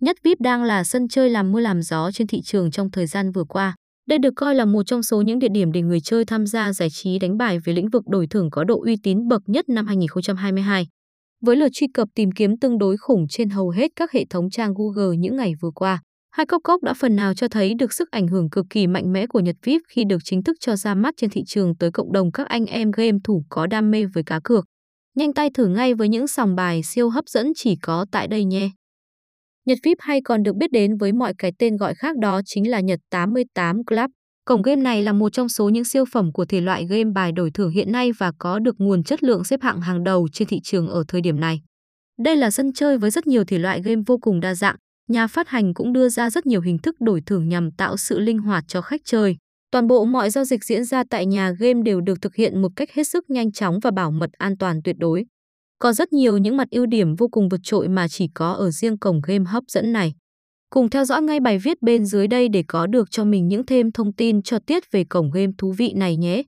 Nhất VIP đang là sân chơi làm mưa làm gió trên thị trường trong thời gian vừa qua. Đây được coi là một trong số những địa điểm để người chơi tham gia giải trí đánh bài về lĩnh vực đổi thưởng có độ uy tín bậc nhất năm 2022. Với lượt truy cập tìm kiếm tương đối khủng trên hầu hết các hệ thống trang Google những ngày vừa qua, hai cốc cốc đã phần nào cho thấy được sức ảnh hưởng cực kỳ mạnh mẽ của Nhật VIP khi được chính thức cho ra mắt trên thị trường tới cộng đồng các anh em game thủ có đam mê với cá cược. Nhanh tay thử ngay với những sòng bài siêu hấp dẫn chỉ có tại đây nhé. Nhật VIP hay còn được biết đến với mọi cái tên gọi khác đó chính là Nhật 88 Club. Cổng game này là một trong số những siêu phẩm của thể loại game bài đổi thưởng hiện nay và có được nguồn chất lượng xếp hạng hàng đầu trên thị trường ở thời điểm này. Đây là sân chơi với rất nhiều thể loại game vô cùng đa dạng. Nhà phát hành cũng đưa ra rất nhiều hình thức đổi thưởng nhằm tạo sự linh hoạt cho khách chơi. Toàn bộ mọi giao dịch diễn ra tại nhà game đều được thực hiện một cách hết sức nhanh chóng và bảo mật an toàn tuyệt đối. Có rất nhiều những mặt ưu điểm vô cùng vượt trội mà chỉ có ở riêng cổng game hấp dẫn này. Cùng theo dõi ngay bài viết bên dưới đây để có được cho mình những thêm thông tin cho tiết về cổng game thú vị này nhé.